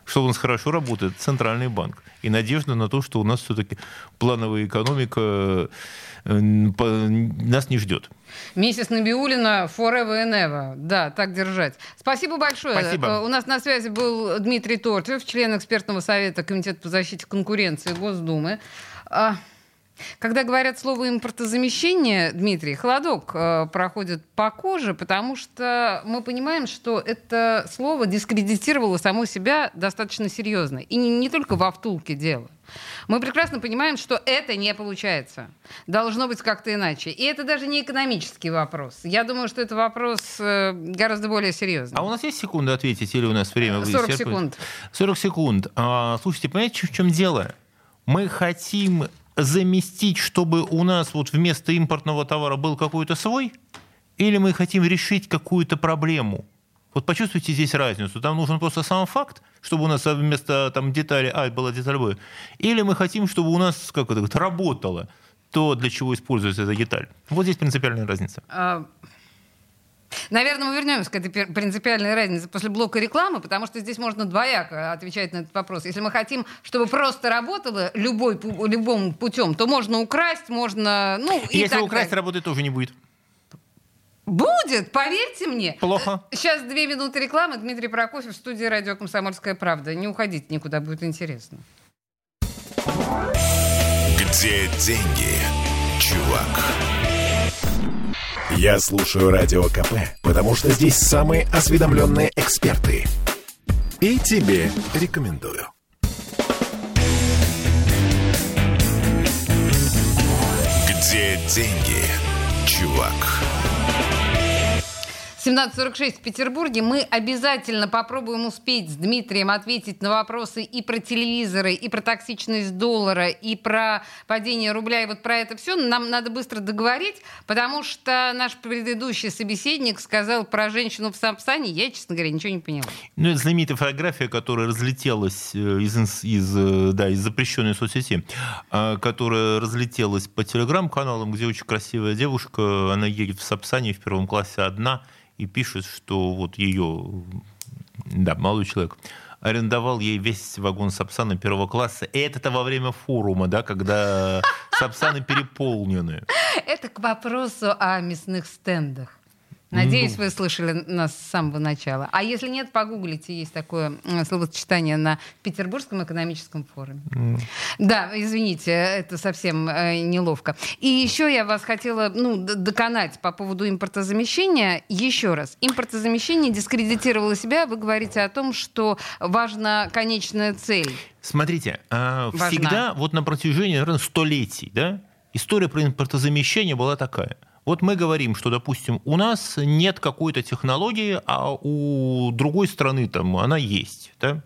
Speaker 3: Что у нас хорошо работает Центральный банк. И надежда на то, что у нас все-таки плановая экономика э, нас не ждет.
Speaker 2: Миссис Набиулина, forever and ever. Да, так держать. Спасибо большое.
Speaker 3: Спасибо.
Speaker 2: Э, у нас на связи был Дмитрий Тортьев, член экспертного совета Комитета по защите конкуренции Госдумы. Когда говорят слово импортозамещение, Дмитрий, холодок э, проходит по коже, потому что мы понимаем, что это слово дискредитировало само себя достаточно серьезно. И не, не только во втулке дело. Мы прекрасно понимаем, что это не получается. Должно быть как-то иначе. И это даже не экономический вопрос. Я думаю, что это вопрос э, гораздо более серьезный.
Speaker 3: А у нас есть секунда ответить или у нас время
Speaker 2: 40 секунд.
Speaker 3: 40 секунд. А, слушайте, понимаете, в чем дело? Мы хотим заместить, чтобы у нас вот вместо импортного товара был какой-то свой? Или мы хотим решить какую-то проблему? Вот почувствуйте здесь разницу. Там нужен просто сам факт, чтобы у нас вместо там, детали А была деталь Б. Или мы хотим, чтобы у нас как это, работало то, для чего используется эта деталь. Вот здесь принципиальная разница.
Speaker 2: Наверное, мы вернемся к этой принципиальной разнице после блока рекламы, потому что здесь можно двояко отвечать на этот вопрос. Если мы хотим, чтобы просто работало любой, любым путем, то можно украсть, можно... Ну,
Speaker 3: и Если украсть, далее. работать тоже не будет.
Speaker 2: Будет, поверьте мне.
Speaker 3: Плохо.
Speaker 2: Сейчас две минуты рекламы. Дмитрий Прокофьев, студия «Радио Комсомольская правда». Не уходите никуда, будет интересно.
Speaker 1: Где деньги, чувак? Я слушаю Радио КП, потому что здесь самые осведомленные эксперты. И тебе рекомендую. Где деньги, чувак?
Speaker 2: 17.46 в Петербурге. Мы обязательно попробуем успеть с Дмитрием ответить на вопросы и про телевизоры, и про токсичность доллара, и про падение рубля, и вот про это все. Нам надо быстро договорить, потому что наш предыдущий собеседник сказал про женщину в Самсане. Я, честно говоря, ничего не поняла.
Speaker 3: Ну, это знаменитая фотография, которая разлетелась э, из, из, э, да, из запрещенной соцсети, а, которая разлетелась по телеграм-каналам, где очень красивая девушка, она едет в Сапсане в первом классе одна, и пишет, что вот ее, да, молодой человек, арендовал ей весь вагон Сапсана первого класса. И это-то во время форума, да, когда Сапсаны переполнены.
Speaker 2: Это к вопросу о мясных стендах. Надеюсь, вы слышали нас с самого начала. А если нет, погуглите, есть такое словосочетание на Петербургском экономическом форуме. Mm. Да, извините, это совсем э, неловко. И еще я вас хотела ну, доконать по поводу импортозамещения. Еще раз, импортозамещение дискредитировало себя. Вы говорите о том, что важна конечная цель.
Speaker 3: Смотрите, э, всегда вот на протяжении, наверное, столетий, да, история про импортозамещение была такая – вот мы говорим, что, допустим, у нас нет какой-то технологии, а у другой страны там она есть. Да?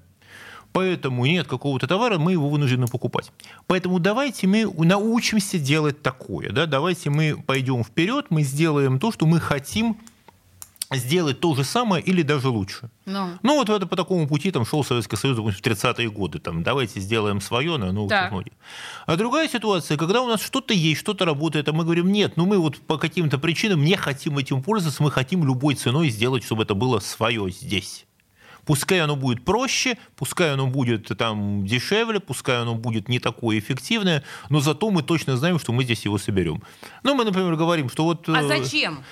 Speaker 3: Поэтому нет какого-то товара, мы его вынуждены покупать. Поэтому давайте мы научимся делать такое. Да? Давайте мы пойдем вперед, мы сделаем то, что мы хотим сделать то же самое или даже лучше. Но. Ну. ну, вот это по такому пути там шел Советский Союз в 30-е годы. Там, давайте сделаем свое новых так. технологиях. А другая ситуация, когда у нас что-то есть, что-то работает, а мы говорим, нет, ну мы вот по каким-то причинам не хотим этим пользоваться, мы хотим любой ценой сделать, чтобы это было свое здесь. Пускай оно будет проще, пускай оно будет там дешевле, пускай оно будет не такое эффективное, но зато мы точно знаем, что мы здесь его соберем. Ну, мы, например, говорим, что вот...
Speaker 2: А э, зачем?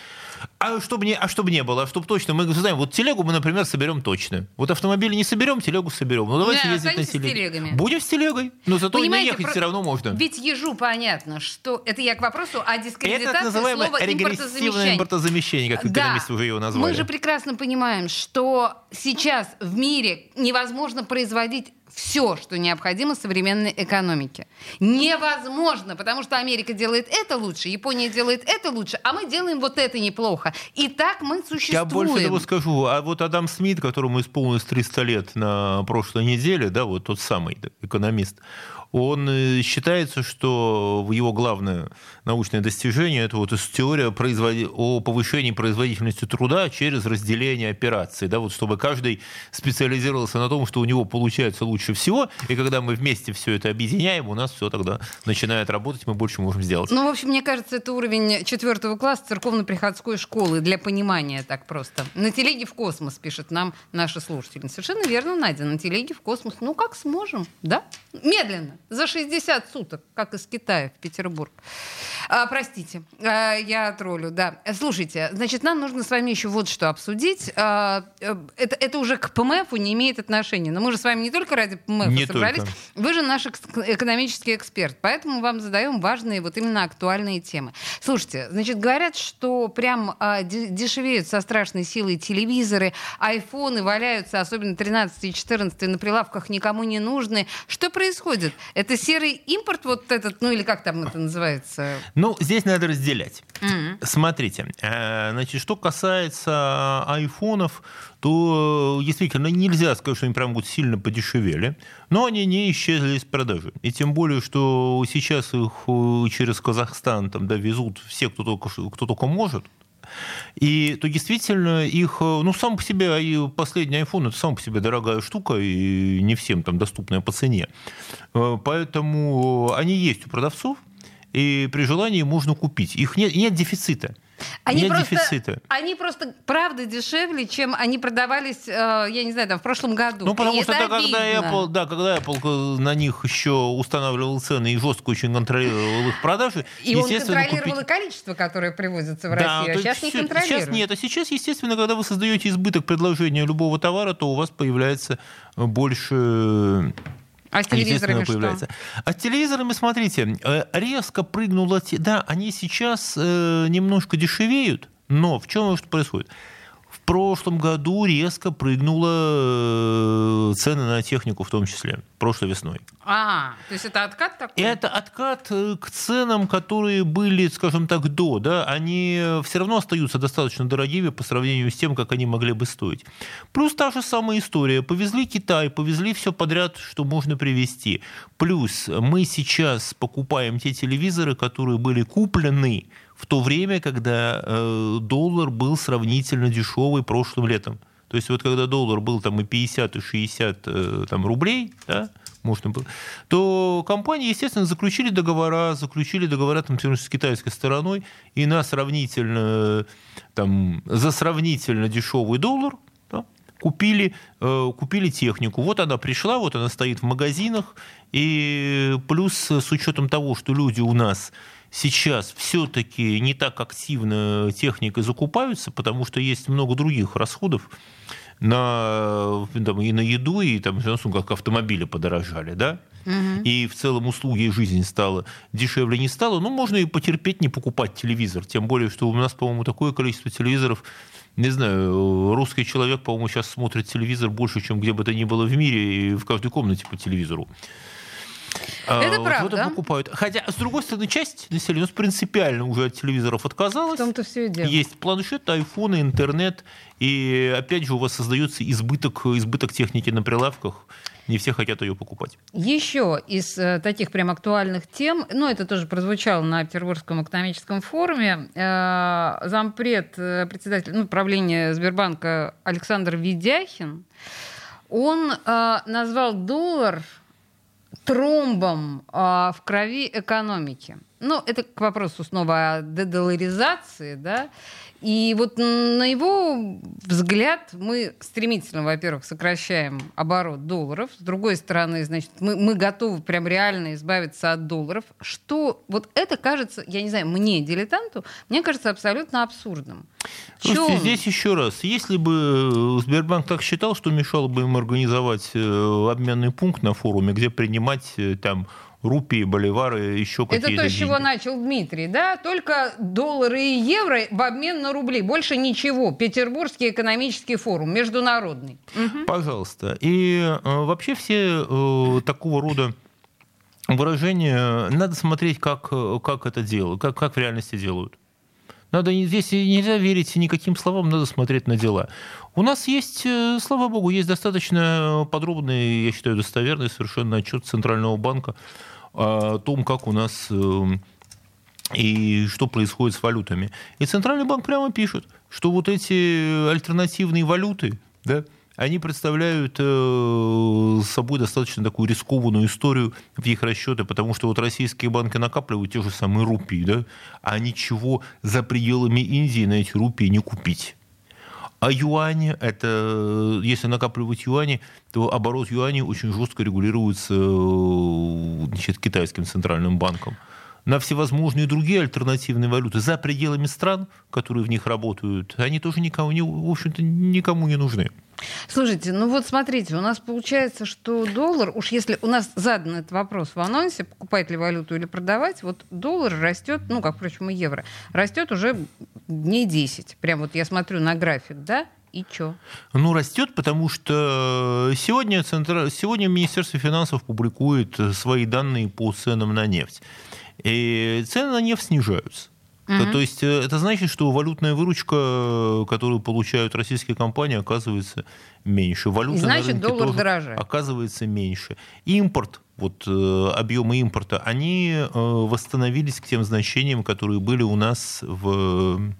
Speaker 3: А чтобы не, а чтобы не было, а чтобы точно, мы знаем, вот телегу мы, например, соберем точно. Вот автомобиль не соберем, телегу соберем. Ну давайте да, ездить на телеге. С телегами. Будем с телегой, но зато Понимаете, не ехать про... все равно можно.
Speaker 2: Ведь ежу понятно, что это я к вопросу о дискредитации это называемое слова импортозамещение.
Speaker 3: импортозамещение, как экономисты да. уже его назвали.
Speaker 2: Мы же прекрасно понимаем, что сейчас в мире невозможно производить все, что необходимо современной экономике. Невозможно, потому что Америка делает это лучше, Япония делает это лучше, а мы делаем вот это неплохо. И так мы существуем.
Speaker 3: Я больше того скажу. А вот Адам Смит, которому исполнилось 300 лет на прошлой неделе, да, вот тот самый экономист, он э, считается, что его главное научное достижение – это вот теория производи... о повышении производительности труда через разделение операций, да, вот чтобы каждый специализировался на том, что у него получается лучше всего, и когда мы вместе все это объединяем, у нас все тогда начинает работать, мы больше можем сделать.
Speaker 2: Ну, в общем, мне кажется, это уровень четвертого класса церковно-приходской школы для понимания так просто. На телеге в космос, пишет нам наши слушатели. Совершенно верно, Надя, на телеге в космос. Ну, как сможем, да? Медленно за 60 суток, как из Китая в Петербург. А, простите, а, я троллю, да. Слушайте, значит, нам нужно с вами еще вот что обсудить. А, э, это, это уже к ПМФу не имеет отношения. Но мы же с вами не только ради ПМФ не собрались. Только. Вы же наш экономический эксперт, поэтому вам задаем важные вот именно актуальные темы. Слушайте, значит, говорят, что прям а, дешевеют со страшной силой телевизоры, айфоны валяются, особенно 13 и 14 на прилавках никому не нужны. Что происходит? Это серый импорт вот этот, ну или как там это называется?
Speaker 3: Ну, здесь надо разделять. Mm-hmm. Смотрите, э, значит, что касается айфонов, то э, действительно нельзя сказать, что они прям вот сильно подешевели, но они не исчезли из продажи. И тем более, что сейчас их э, через Казахстан там, да, везут все, кто только, кто только может, и то действительно их, э, ну, сам по себе, и последний iPhone это сам по себе дорогая штука, и не всем там доступная по цене. Э, поэтому они есть у продавцов, и при желании можно купить. Их нет, нет дефицита.
Speaker 2: Они
Speaker 3: нет
Speaker 2: просто,
Speaker 3: дефицита.
Speaker 2: Они просто, правда, дешевле, чем они продавались, э, я не знаю, там, в прошлом году.
Speaker 3: Ну, потому
Speaker 2: И
Speaker 3: что
Speaker 2: это
Speaker 3: да, когда. Apple, да, когда Apple на них еще устанавливал цены и жестко очень контролировал их продажи,
Speaker 2: И он контролировал
Speaker 3: купить-
Speaker 2: и количество, которое привозится в
Speaker 3: Да,
Speaker 2: Россию, а сейчас не
Speaker 3: есть
Speaker 2: контролирует.
Speaker 3: Сейчас нет, а сейчас, естественно, когда вы создаете избыток предложения любого товара, то у вас появляется больше
Speaker 2: А с телевизорами что?
Speaker 3: появляется. А с телевизорами, смотрите, э, резко прыгнуло... Да, они сейчас э, немножко дешевеют, но в чем что происходит? В прошлом году резко прыгнуло э, цены на технику в том числе, прошлой весной.
Speaker 2: А, то есть это откат такой?
Speaker 3: Это откат э, к ценам, которые были, скажем так, до, да, они все равно остаются достаточно дорогими по сравнению с тем, как они могли бы стоить. Плюс та же самая история. Повезли Китай, повезли все подряд, что можно привезти. Плюс мы сейчас покупаем те телевизоры, которые были куплены в то время, когда э, доллар был сравнительно дешевый прошлым летом. То есть вот когда доллар был там и 50, и 60 э, там, рублей, да, можно было, то компании, естественно, заключили договора, заключили договора там, с китайской стороной, и на сравнительно, там, за сравнительно дешевый доллар да, купили, э, купили технику. Вот она пришла, вот она стоит в магазинах, и плюс с учетом того, что люди у нас сейчас все-таки не так активно техникой закупаются, потому что есть много других расходов на, там, и на еду, и там, как автомобили подорожали, да? И в целом услуги и жизнь стало дешевле не стало. Ну, можно и потерпеть, не покупать телевизор. Тем более, что у нас, по-моему, такое количество телевизоров. Не знаю, русский человек, по-моему, сейчас смотрит телевизор больше, чем где бы то ни было в мире, и в каждой комнате по телевизору. А,
Speaker 2: Это
Speaker 3: вот
Speaker 2: правда.
Speaker 3: это покупают. Хотя, с другой стороны, часть населения у нас принципиально уже от телевизоров
Speaker 2: В
Speaker 3: отказалась.
Speaker 2: том-то все и дело.
Speaker 3: Есть планшет, айфоны, интернет. И опять же у вас создается избыток, избыток техники на прилавках. Не все хотят ее покупать.
Speaker 2: Еще из э, таких прям актуальных тем, ну, это тоже прозвучало на Петербургском экономическом форуме, э, зампред, э, председатель ну, правления Сбербанка Александр Ведяхин, он э, назвал доллар тромбом э, в крови экономики. Ну, это к вопросу снова о дедоларизации, да. И вот на его взгляд мы стремительно, во-первых, сокращаем оборот долларов. С другой стороны, значит, мы, мы готовы прям реально избавиться от долларов. Что вот это кажется, я не знаю, мне, дилетанту, мне кажется абсолютно абсурдным.
Speaker 3: Слушайте,
Speaker 2: Чё-
Speaker 3: здесь еще раз. Если бы Сбербанк так считал, что мешало бы им организовать э, обменный пункт на форуме, где принимать э, там рупии, боливары, еще
Speaker 2: Это
Speaker 3: какие-то
Speaker 2: то, с чего начал Дмитрий, да? Только доллары и евро в обмен на рубли. Больше ничего. Петербургский экономический форум, международный.
Speaker 3: Пожалуйста. И э, вообще все э, такого рода выражения надо смотреть, как, э, как это делают, как, как в реальности делают. Надо, здесь нельзя верить никаким словам, надо смотреть на дела. У нас есть, э, слава богу, есть достаточно подробный, я считаю, достоверный совершенно отчет Центрального банка о том, как у нас э, и что происходит с валютами. И Центральный банк прямо пишет, что вот эти альтернативные валюты, да, они представляют э, собой достаточно такую рискованную историю в их расчеты, потому что вот российские банки накапливают те же самые рупии, да, а ничего за пределами Индии на эти рупии не купить. А юани, это, если накапливать юани, то оборот юаней очень жестко регулируется э, значит, китайским центральным банком. На всевозможные другие альтернативные валюты за пределами стран, которые в них работают, они тоже никому, не, в общем-то, никому не нужны.
Speaker 2: Слушайте, ну вот смотрите, у нас получается, что доллар, уж если у нас задан этот вопрос в анонсе, покупать ли валюту или продавать, вот доллар растет, ну, как, впрочем, и евро, растет уже дней 10. Прям вот я смотрю на график, да? И чё?
Speaker 3: Ну, растет, потому что сегодня, Центра... сегодня Министерство финансов публикует свои данные по ценам на нефть. И цены на нефть снижаются. То- То есть э, это значит, что валютная выручка, которую получают российские компании, оказывается меньше. Валюта
Speaker 2: значит,
Speaker 3: на
Speaker 2: доллар
Speaker 3: тоже
Speaker 2: дороже.
Speaker 3: оказывается меньше. Импорт, вот э, объемы импорта, они э, восстановились к тем значениям, которые были у нас в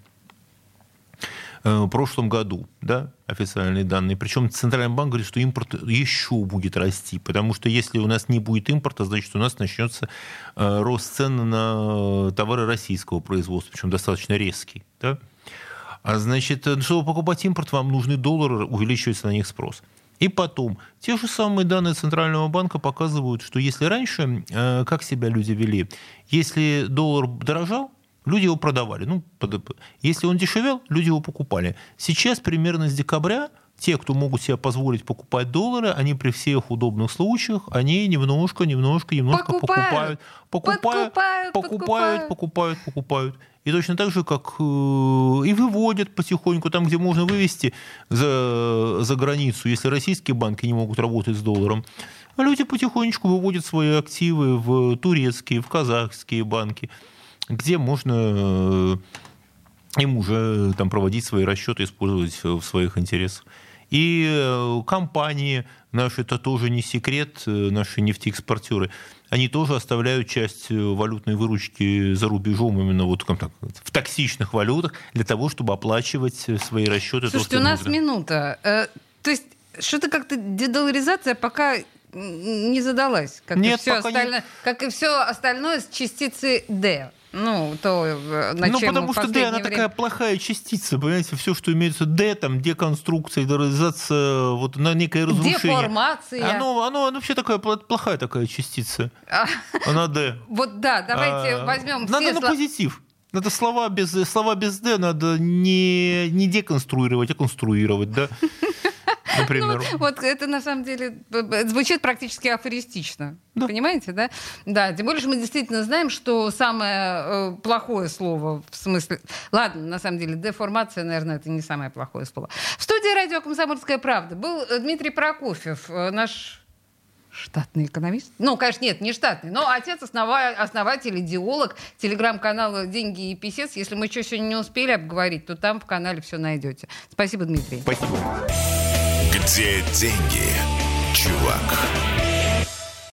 Speaker 3: в прошлом году, да, официальные данные. Причем Центральный банк говорит, что импорт еще будет расти, потому что если у нас не будет импорта, значит, у нас начнется рост цен на товары российского производства, причем достаточно резкий. Да? А значит, чтобы покупать импорт, вам нужны доллары, увеличивается на них спрос. И потом, те же самые данные Центрального банка показывают, что если раньше, э, как себя люди вели, если доллар дорожал, люди его продавали. Ну, если он дешевел, люди его покупали. Сейчас примерно с декабря те, кто могут себе позволить покупать доллары, они при всех удобных случаях, они немножко, немножко, немножко покупают, покупают, покупают, покупают, покупают, покупают. И точно так же, как э, и выводят потихоньку там, где можно вывести за, за границу, если российские банки не могут работать с долларом. А люди потихонечку выводят свои активы в турецкие, в казахские банки, где можно э, им уже там проводить свои расчеты, использовать в своих интересах. И э, компании наши, это тоже не секрет, наши нефтеэкспортеры – они тоже оставляют часть э, валютной выручки за рубежом, именно вот как так, в токсичных валютах, для того, чтобы оплачивать э, свои расчеты.
Speaker 2: Слушайте, то, у нас нужно. минута. Э, то есть что-то как-то дедоларизация пока не задалась, как, Нет, и все остальное, не... как и все остальное с частицы D. Ну, то,
Speaker 3: э, на ну, потому что D, она время... такая плохая частица, понимаете, все, что имеется D, там, деконструкция, идеализация, вот на некое разрушение.
Speaker 2: Деформация.
Speaker 3: Оно, оно, оно вообще такая плохая такая частица. А, она D.
Speaker 2: Вот да, давайте а, возьмем
Speaker 3: Надо на позитив. Надо слова без, слова без D надо не, не деконструировать, а конструировать, да? например.
Speaker 2: Ну, вот это на самом деле звучит практически афористично. Да. Понимаете, да? Да, тем более, что мы действительно знаем, что самое э, плохое слово в смысле... Ладно, на самом деле, деформация, наверное, это не самое плохое слово. В студии радио «Комсомольская правда» был э, Дмитрий Прокофьев, э, наш Штатный экономист? Ну, конечно, нет, не штатный, но отец, основа... основатель, идеолог телеграм-канала «Деньги и писец». Если мы еще сегодня не успели обговорить, то там в канале все найдете. Спасибо, Дмитрий.
Speaker 3: Спасибо.
Speaker 1: Где деньги, чувак?